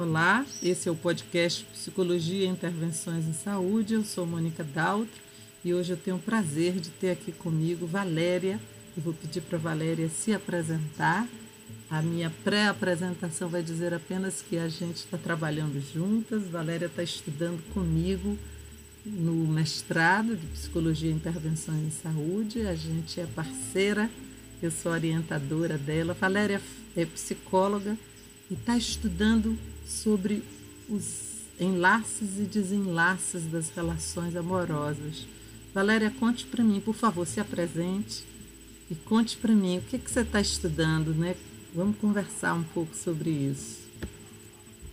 Olá, esse é o podcast Psicologia e Intervenções em Saúde. Eu sou Mônica Daltro e hoje eu tenho o prazer de ter aqui comigo Valéria. Eu vou pedir para Valéria se apresentar. A minha pré-apresentação vai dizer apenas que a gente está trabalhando juntas. Valéria está estudando comigo no mestrado de Psicologia e Intervenções em Saúde. A gente é parceira, eu sou orientadora dela. Valéria é psicóloga e está estudando sobre os enlaces e desenlaces das relações amorosas. Valéria, conte para mim, por favor, se apresente e conte para mim o que, que você está estudando, né? Vamos conversar um pouco sobre isso.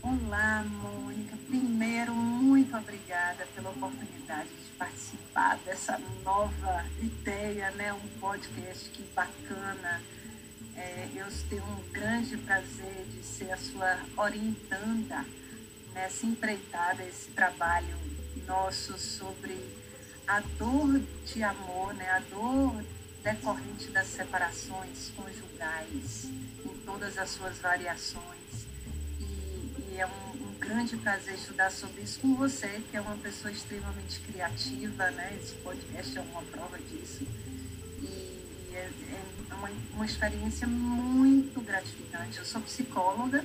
Olá, Mônica. Primeiro, muito obrigada pela oportunidade de participar dessa nova ideia, né? Um podcast que bacana é, eu tenho um grande prazer de ser a sua orientanda nessa empreitada, esse trabalho nosso sobre a dor de amor, né? a dor decorrente das separações conjugais, em todas as suas variações. E, e é um, um, grande prazer estudar sobre isso com você, que é uma pessoa extremamente criativa, né? Esse podcast é uma prova disso. É, é uma, uma experiência muito gratificante. Eu sou psicóloga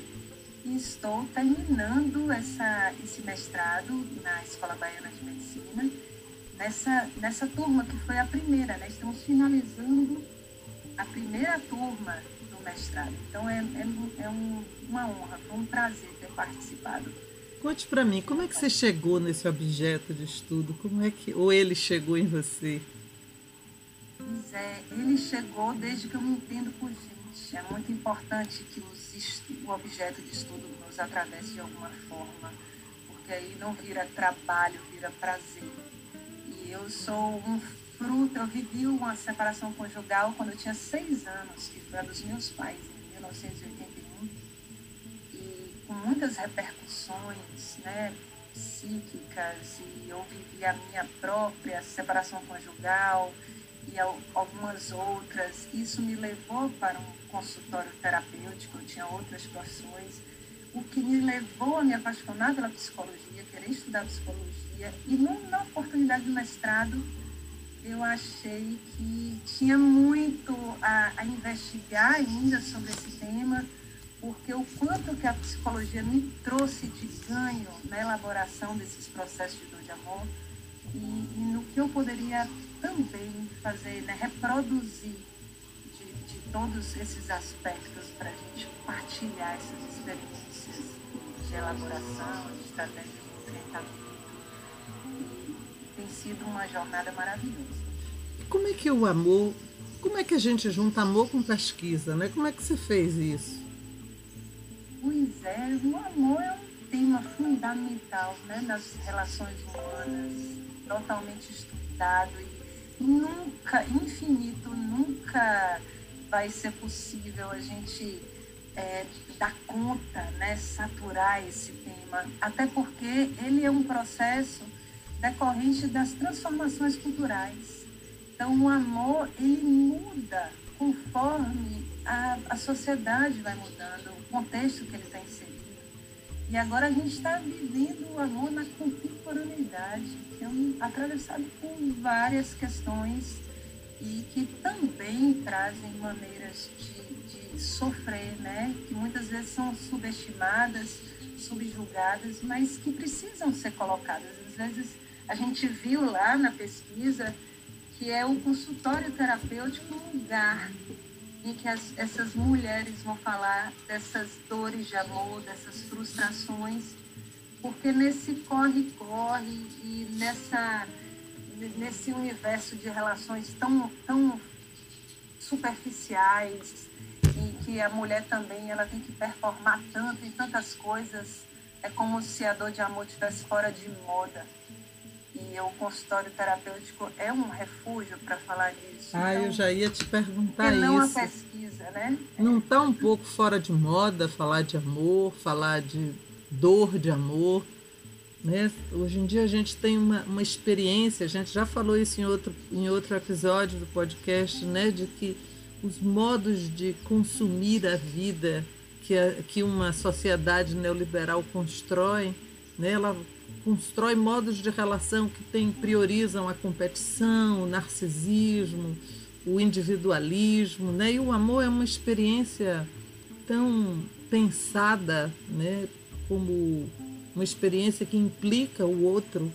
e estou terminando essa, esse mestrado na Escola Baiana de Medicina, nessa, nessa turma que foi a primeira, né? Estamos finalizando a primeira turma do mestrado. Então é, é, é um, uma honra, foi um prazer ter participado. Conte para mim, como é que você chegou nesse objeto de estudo? Como é que ou ele chegou em você? É, ele chegou desde que eu me entendo por gente. É muito importante que o objeto de estudo nos atravesse de alguma forma, porque aí não vira trabalho, vira prazer. E eu sou um fruto, eu vivi uma separação conjugal quando eu tinha seis anos, que foi a dos meus pais, em 1981, e com muitas repercussões, né, psíquicas, e eu vivi a minha própria separação conjugal, e algumas outras. Isso me levou para um consultório terapêutico, eu tinha outras situações, o que me levou a me apaixonar pela psicologia, querer estudar psicologia. E na oportunidade de mestrado, eu achei que tinha muito a, a investigar ainda sobre esse tema, porque o quanto que a psicologia me trouxe de ganho na elaboração desses processos de dor de amor e, e no que eu poderia também fazer, né, reproduzir de, de todos esses aspectos para a gente partilhar essas experiências de elaboração, de estratégia de enfrentamento. E tem sido uma jornada maravilhosa. Como é que o amor, como é que a gente junta amor com pesquisa, né? Como é que você fez isso? Pois é, o amor é um tema fundamental né, nas relações humanas, totalmente estudado e nunca, infinito, nunca vai ser possível a gente é, dar conta, né, saturar esse tema, até porque ele é um processo decorrente das transformações culturais. Então, o amor, ele muda conforme a, a sociedade vai mudando, o contexto que ele está inserido. E agora a gente está vivendo o amor na contemporaneidade, que é um, atravessado por várias questões e que também trazem maneiras de, de sofrer, né? que muitas vezes são subestimadas, subjugadas, mas que precisam ser colocadas. Às vezes a gente viu lá na pesquisa que é o consultório terapêutico um lugar em que as, essas mulheres vão falar dessas dores de amor, dessas frustrações, porque nesse corre-corre e nessa, nesse universo de relações tão, tão superficiais, em que a mulher também ela tem que performar tanto em tantas coisas, é como se a dor de amor estivesse fora de moda e o consultório terapêutico é um refúgio para falar disso. Ah, então, eu já ia te perguntar não isso. Não a pesquisa, né? Não está um pouco fora de moda falar de amor, falar de dor de amor? Né? Hoje em dia a gente tem uma, uma experiência, a gente já falou isso em outro, em outro episódio do podcast, né? de que os modos de consumir a vida que, a, que uma sociedade neoliberal constrói, né? ela constrói modos de relação que tem, priorizam a competição, o narcisismo, o individualismo, né? E o amor é uma experiência tão pensada, né? Como uma experiência que implica o outro,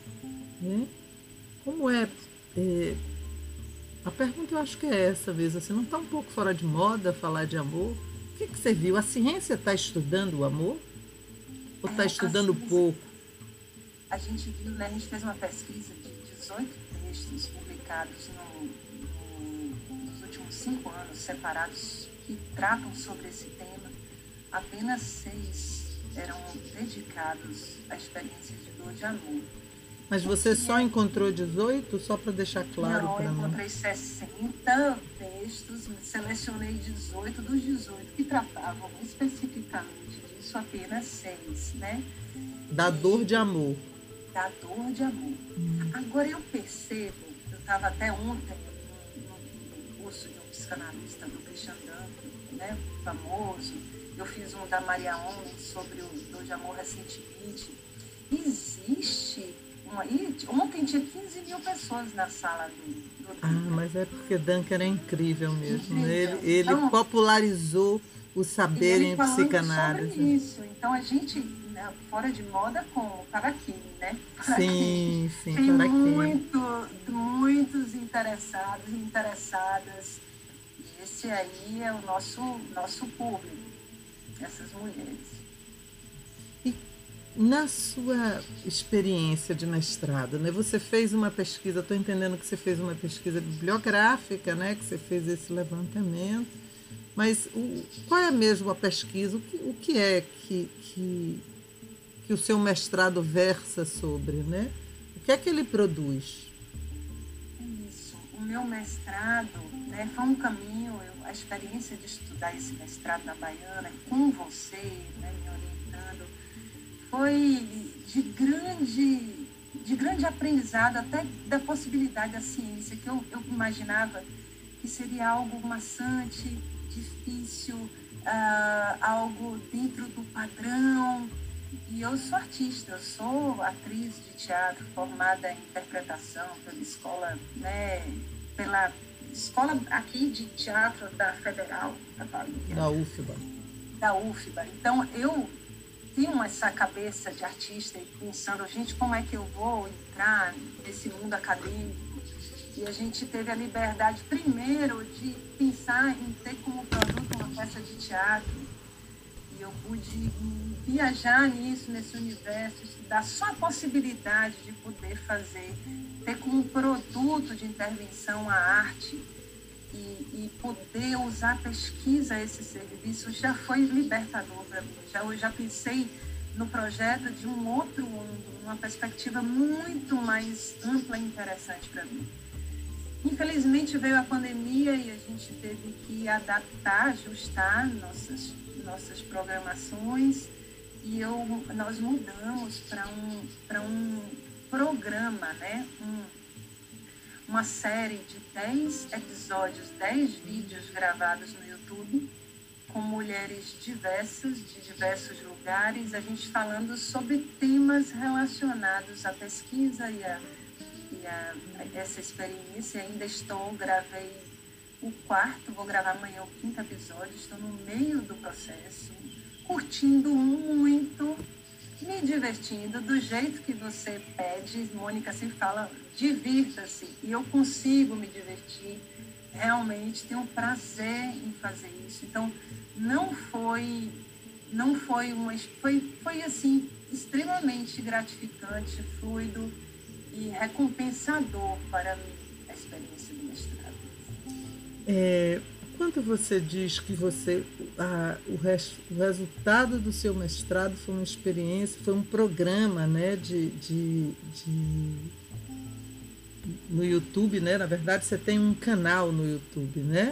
né? Como é, é a pergunta eu acho que é essa mesmo, assim, não está um pouco fora de moda falar de amor? O que, que você viu? A ciência está estudando o amor? Ou está é, estudando ciência, pouco? A gente viu, né, a gente fez uma pesquisa de 18 textos publicados no, no, nos últimos cinco anos, separados, que tratam sobre esse tema. Apenas seis eram dedicados à experiência de dor de amor. Mas você só encontrou 18, só para deixar claro para mim? Não, eu encontrei 60 textos, selecionei 18, dos 18 que tratavam especificamente disso, apenas seis, né? Da dor de amor. Da dor de amor. Agora eu percebo, eu estava até ontem no, no, curso de um psicanalista do Duncan, né, famoso, eu fiz um da Maria On sobre o dor de amor recentemente. Existe uma, e ontem tinha 15 mil pessoas na sala do, do Ah, mas é porque Duncan é incrível mesmo. Incrível. Ele, ele então, popularizou o saber em psicanálise. Sobre isso. Então a gente, né, fora de moda, com Paraquine, né? Sim, sim, Tem muito, muitos interessados e interessadas. E esse aí é o nosso, nosso público, essas mulheres. Na sua experiência de mestrado, né, você fez uma pesquisa, estou entendendo que você fez uma pesquisa bibliográfica, né, que você fez esse levantamento, mas o, qual é mesmo a pesquisa? O que, o que é que, que, que o seu mestrado versa sobre? Né? O que é que ele produz? É isso. O meu mestrado né, foi um caminho, eu, a experiência de estudar esse mestrado na Baiana com você, né, me orientando, foi de grande, de grande aprendizado, até da possibilidade da ciência, que eu, eu imaginava que seria algo maçante, difícil, uh, algo dentro do padrão. E eu sou artista, eu sou atriz de teatro formada em interpretação pela escola, né, pela escola aqui de teatro da Federal da Bahia. Da UFBA. Da UFBA. Então, eu tinham essa cabeça de artista e pensando, gente, como é que eu vou entrar nesse mundo acadêmico? E a gente teve a liberdade, primeiro, de pensar em ter como produto uma peça de teatro. E eu pude viajar nisso, nesse universo, estudar só a possibilidade de poder fazer, ter como produto de intervenção a arte e, e poder usar a pesquisa esse serviço já foi libertador para mim. Já, eu já pensei no projeto de um outro mundo, uma perspectiva muito mais ampla e interessante para mim. Infelizmente veio a pandemia e a gente teve que adaptar, ajustar nossas, nossas programações e eu, nós mudamos para um, um programa, né? um, uma série de 10 episódios, 10 vídeos gravados no YouTube, com mulheres diversas, de diversos lugares, a gente falando sobre temas relacionados à pesquisa e a, e a, essa experiência. Ainda estou, gravei o quarto, vou gravar amanhã o quinto episódio, estou no meio do processo, curtindo muito me divertindo do jeito que você pede. Mônica sempre fala, divirta-se. E eu consigo me divertir. Realmente tenho prazer em fazer isso. Então, não foi, não foi uma. Foi, foi assim, extremamente gratificante, fluido e recompensador para mim a experiência do mestrado. É, quando você diz que você a, o, res, o, resultado do seu mestrado foi uma experiência, foi um programa né, de, de, de, no YouTube, né? Na verdade, você tem um canal no YouTube, né?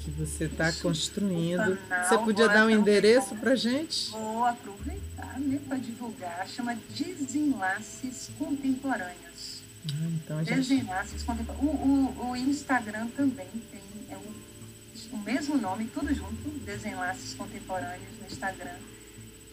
Que você está construindo. Canal, você podia dar um endereço para gente? Vou aproveitar né, para divulgar. Chama Desenlaces Contemporâneos. Ah, então gente... Desenlaces Contemporâneos. O, o, o Instagram também tem o mesmo nome, tudo junto, Desenlaces Contemporâneos no Instagram,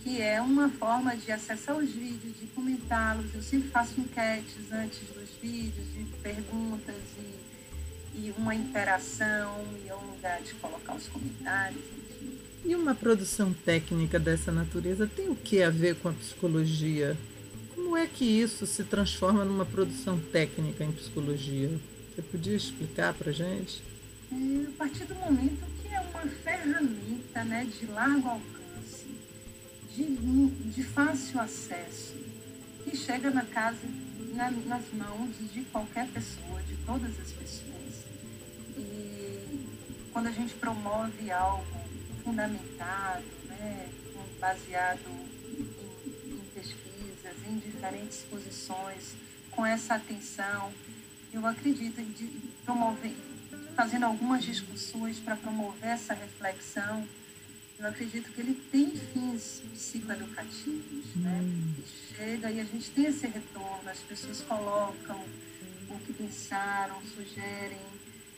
que é uma forma de acessar os vídeos, de comentá-los. Eu sempre faço enquetes antes dos vídeos, de perguntas e, e uma interação, e é um lugar de colocar os comentários. E uma produção técnica dessa natureza tem o que a ver com a psicologia? Como é que isso se transforma numa produção técnica em psicologia? Você podia explicar para gente? É, a partir do momento que é uma ferramenta né, de largo alcance, de, de fácil acesso, que chega na casa, na, nas mãos de qualquer pessoa, de todas as pessoas. E quando a gente promove algo fundamentado, né, baseado em, em pesquisas, em diferentes posições, com essa atenção, eu acredito de promover, fazendo algumas discussões para promover essa reflexão, eu acredito que ele tem fins psicoeducativos, né? Hum. chega e a gente tem esse retorno, as pessoas colocam o que pensaram, sugerem.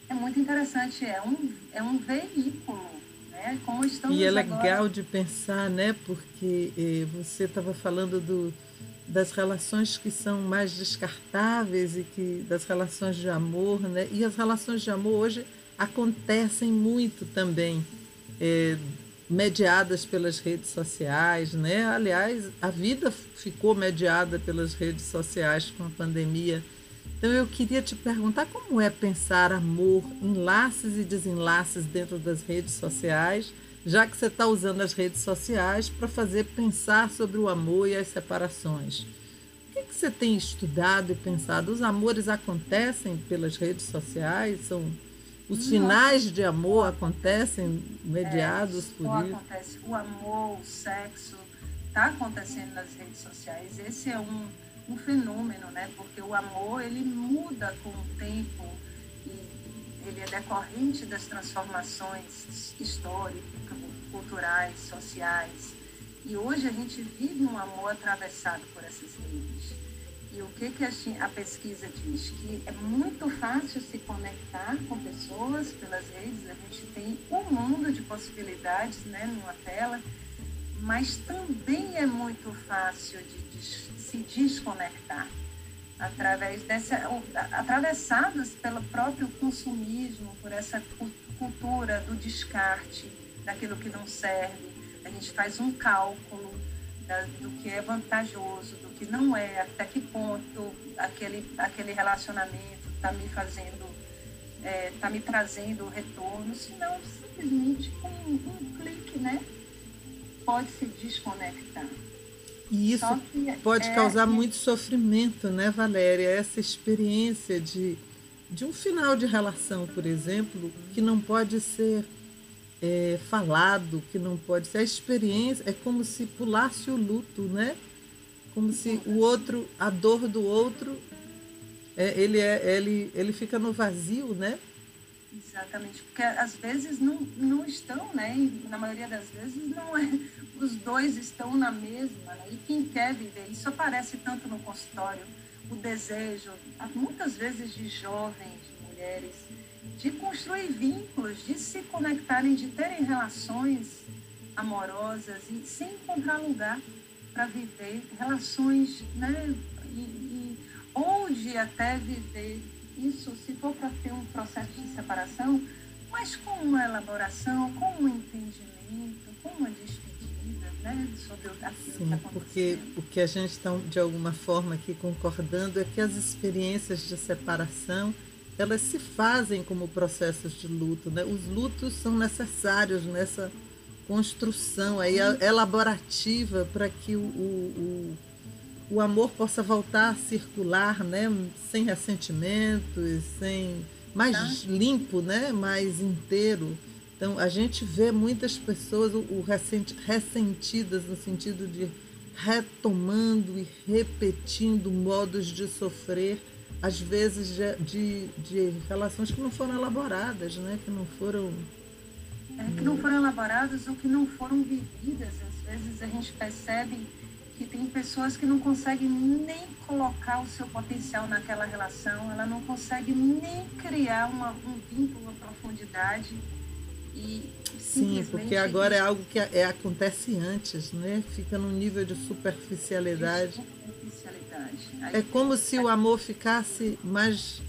É muito interessante, é um, é um veículo, né? Como estamos E é legal agora... de pensar, né? Porque eh, você estava falando do das relações que são mais descartáveis e que das relações de amor, né? E as relações de amor hoje acontecem muito também, é, mediadas pelas redes sociais, né? Aliás, a vida ficou mediada pelas redes sociais com a pandemia. Então eu queria te perguntar como é pensar amor, enlaces e desenlaces dentro das redes sociais já que você está usando as redes sociais para fazer pensar sobre o amor e as separações. O que, que você tem estudado e pensado? Os amores acontecem pelas redes sociais? São os finais de amor acontecem mediados é, por isso? Acontece. O amor, o sexo, está acontecendo nas redes sociais. Esse é um, um fenômeno, né? Porque o amor ele muda com o tempo ele é decorrente das transformações históricas, culturais, sociais. E hoje a gente vive um amor atravessado por essas redes. E o que, que a, pesquisa diz? Que é muito fácil se conectar com pessoas pelas redes, a gente tem um mundo de possibilidades né, numa tela, mas também é muito fácil de, de se desconectar através dessa, atravessados pelo próprio consumismo, por essa cultura do descarte daquilo que não serve. A gente faz um cálculo da, do que é vantajoso, do que não é, até que ponto aquele, aquele relacionamento está me fazendo, está é, tá me trazendo retorno, senão simplesmente com um, um clique, né? Pode se desconectar. E isso pode é, causar muito sofrimento, né, Valéria? Essa experiência de, de um final de relação, por exemplo, que não pode ser é, falado, que não pode ser. A experiência é como se pulasse o luto, né? Como se o outro, a dor do outro, é, ele, é, ele, ele fica no vazio, né? Exatamente, porque às vezes não, não estão, né? E na maioria das vezes não é, os dois estão na mesma, né? E quem quer viver, isso aparece tanto no consultório, o desejo, muitas vezes de jovens, de mulheres, de construir vínculos, de se conectarem, de terem relações amorosas e sem encontrar lugar para viver relações, né? E, e, ou de até viver isso, se for para ter um processo de separação, mas com uma elaboração, com um entendimento, com uma despedida, né, sobre aquilo Sim, que porque o que a gente está, de alguma forma, aqui concordando é que as experiências de separação, elas se fazem como processos de luto, né? Os lutos são necessários nessa construção aí elaborativa para que o, o, o o amor possa voltar a circular, né, sem ressentimentos, sem mais tá. limpo, né, mais inteiro. Então a gente vê muitas pessoas o, o ressenti, ressentidas no sentido de retomando e repetindo modos de sofrer, às vezes de, de, de relações que não foram elaboradas, né, que não foram é, que não foram elaboradas ou que não foram vividas. Às vezes a gente percebe que tem pessoas que não conseguem nem colocar o seu potencial naquela relação, ela não consegue nem criar uma, um vínculo, uma profundidade, E Sim, porque agora é algo que é, acontece antes, né? Fica num nível de superficialidade. superficialidade. É como se o amor ficasse mais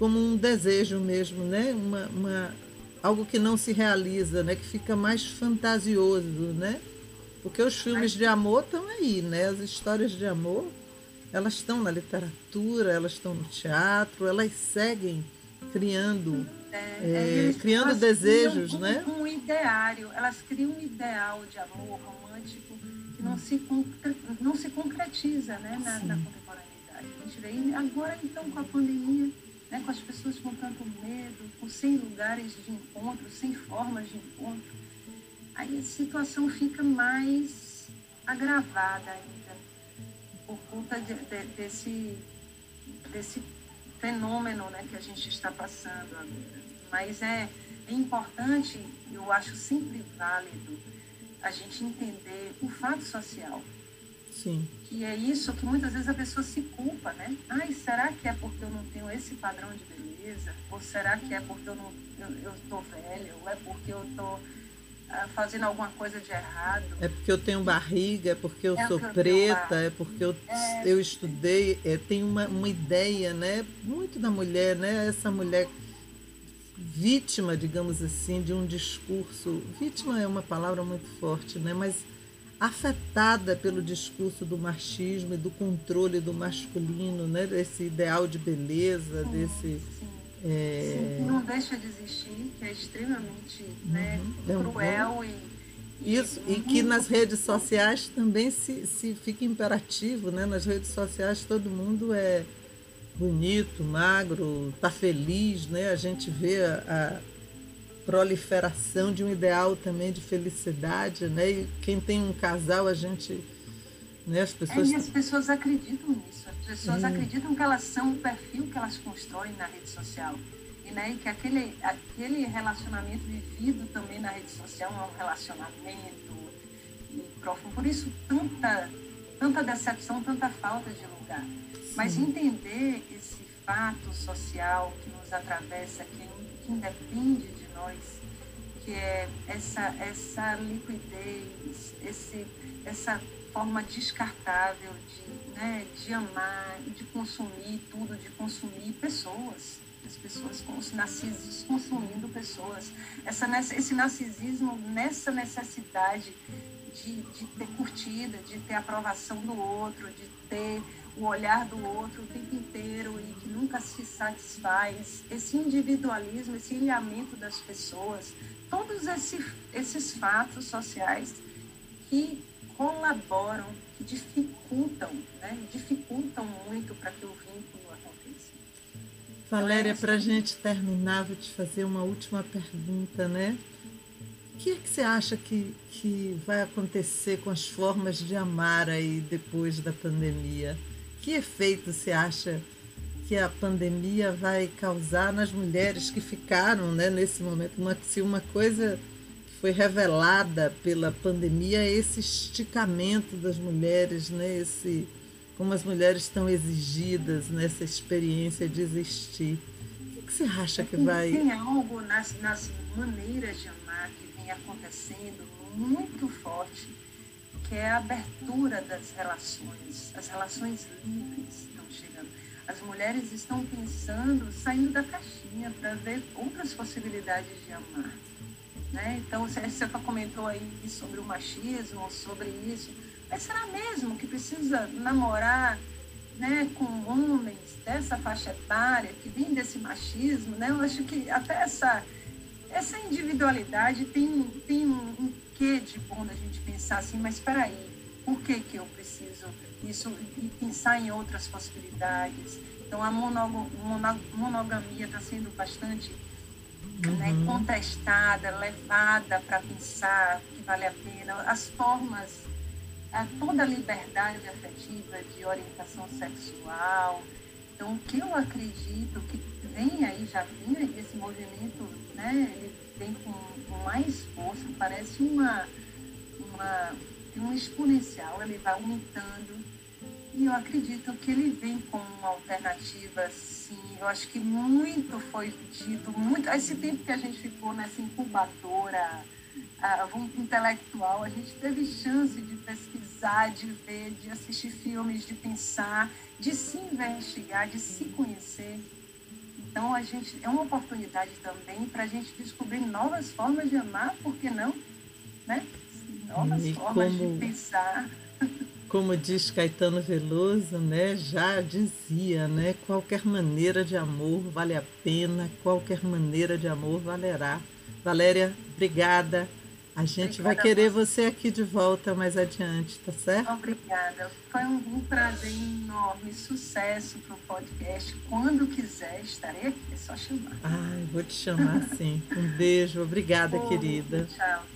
como um desejo mesmo, né? Uma, uma, algo que não se realiza, né? Que fica mais fantasioso, né? Porque os filmes de amor estão aí, né? As histórias de amor, elas estão na literatura, elas estão no teatro, elas seguem criando é, é, criando desejos, um, né? Um ideário, elas criam um ideal de amor romântico que não se, não se concretiza né, na, na contemporaneidade. A gente vê agora, então, com a pandemia, né, com as pessoas com tanto medo, com sem lugares de encontro, sem formas de encontro, aí a situação fica mais agravada ainda por conta de, de, desse, desse fenômeno né, que a gente está passando agora. Mas é, é importante, eu acho sempre válido, a gente entender o fato social. Sim. Que é isso que muitas vezes a pessoa se culpa, né? Ai, será que é porque eu não tenho esse padrão de beleza? Ou será que é porque eu não eu, estou velha? Ou é porque eu estou ah, fazendo alguma coisa de errado? É porque eu tenho barriga, é porque eu é sou preta, eu é porque eu, é... eu estudei, é, tem uma, uma ideia, né? Muito da mulher, né? Essa mulher vítima, digamos assim, de um discurso. Vítima é uma palavra muito forte, né? mas afetada pelo discurso do machismo e do controle do masculino, né? desse ideal de beleza, sim, desse. Sim. É... Sim, não deixa de existir, que é extremamente né, uhum. é cruel e. Isso, e que nas redes sociais também se, se fica imperativo, né? Nas redes sociais todo mundo é, bonito, magro, está feliz, né? A gente vê a, a, proliferação de um ideal também de felicidade, né? E quem tem um casal, a gente, né? As pessoas. É, e as pessoas acreditam nisso. As pessoas hum. acreditam que elas são o perfil que elas constroem na rede social. E, né, e que aquele, aquele relacionamento vivido também na rede social é um relacionamento profundo. Por isso, tanta, tanta decepção, tanta falta de lugar. Mas entender esse fato social que nos atravessa, que, que independe de nós, que é essa, essa liquidez, esse, essa forma descartável de, né, de amar, de consumir tudo, de consumir pessoas. As pessoas narcisos consumindo pessoas. Essa, esse narcisismo nessa necessidade de, de ter curtida, de ter aprovação do outro, de ter o olhar do outro o tempo inteiro e que nunca se satisfaz, esse individualismo, esse ilhamento das pessoas, todos esse, esses fatos sociais que colaboram, que dificultam, né? dificultam muito para que o vínculo aconteça. Valéria, então, é para a gente terminar, vou te fazer uma última pergunta, né? O que, é que você acha que, que vai acontecer com as formas de amar aí depois da pandemia? Que efeito você acha que a pandemia vai causar nas mulheres que ficaram né, nesse momento? Uma, se uma coisa foi revelada pela pandemia esse esticamento das mulheres, né, esse, como as mulheres estão exigidas nessa experiência de existir. O que você acha que vai. Tem algo nas, nas maneiras de amar que vem acontecendo muito forte que é a abertura das relações. As relações livres estão chegando. As mulheres estão pensando, saindo da caixinha para ver outras possibilidades de amar. Né? Então, você comentou aí sobre o machismo, sobre isso. Mas será mesmo que precisa namorar né, com homens dessa faixa etária, que vem desse machismo? Né? Eu acho que até essa, essa individualidade tem, tem um, um quê de bom da gente pensar assim, mas espera aí, por que, que eu preciso isso e pensar em outras possibilidades? Então a monogamia está sendo bastante uhum. né, contestada, levada para pensar que vale a pena. As formas, toda a liberdade afetiva de orientação sexual. Então o que eu acredito que vem aí, já vem esse movimento, né, ele vem com, com mais força, parece uma, uma, uma exponencial, ele vai aumentando. E eu acredito que ele vem com uma alternativa, sim. Eu acho que muito foi dito, muito. Esse tempo que a gente ficou nessa incubadora uh, intelectual, a gente teve chance de pesquisar, de ver, de assistir filmes, de pensar, de se investigar, de se conhecer. Então, a gente é uma oportunidade também para a gente descobrir novas formas de amar, por que não? Né? Novas e formas como... de pensar. Como diz Caetano Veloso, né, já dizia, né, qualquer maneira de amor vale a pena, qualquer maneira de amor valerá. Valéria, obrigada. A gente obrigada vai querer você aqui de volta mais adiante, tá certo? Obrigada. Foi um, prazer enorme. Sucesso para o podcast. Quando quiser, estarei aqui. É só chamar. Ai, vou te chamar sim. Um beijo. Obrigada, querida. Tchau.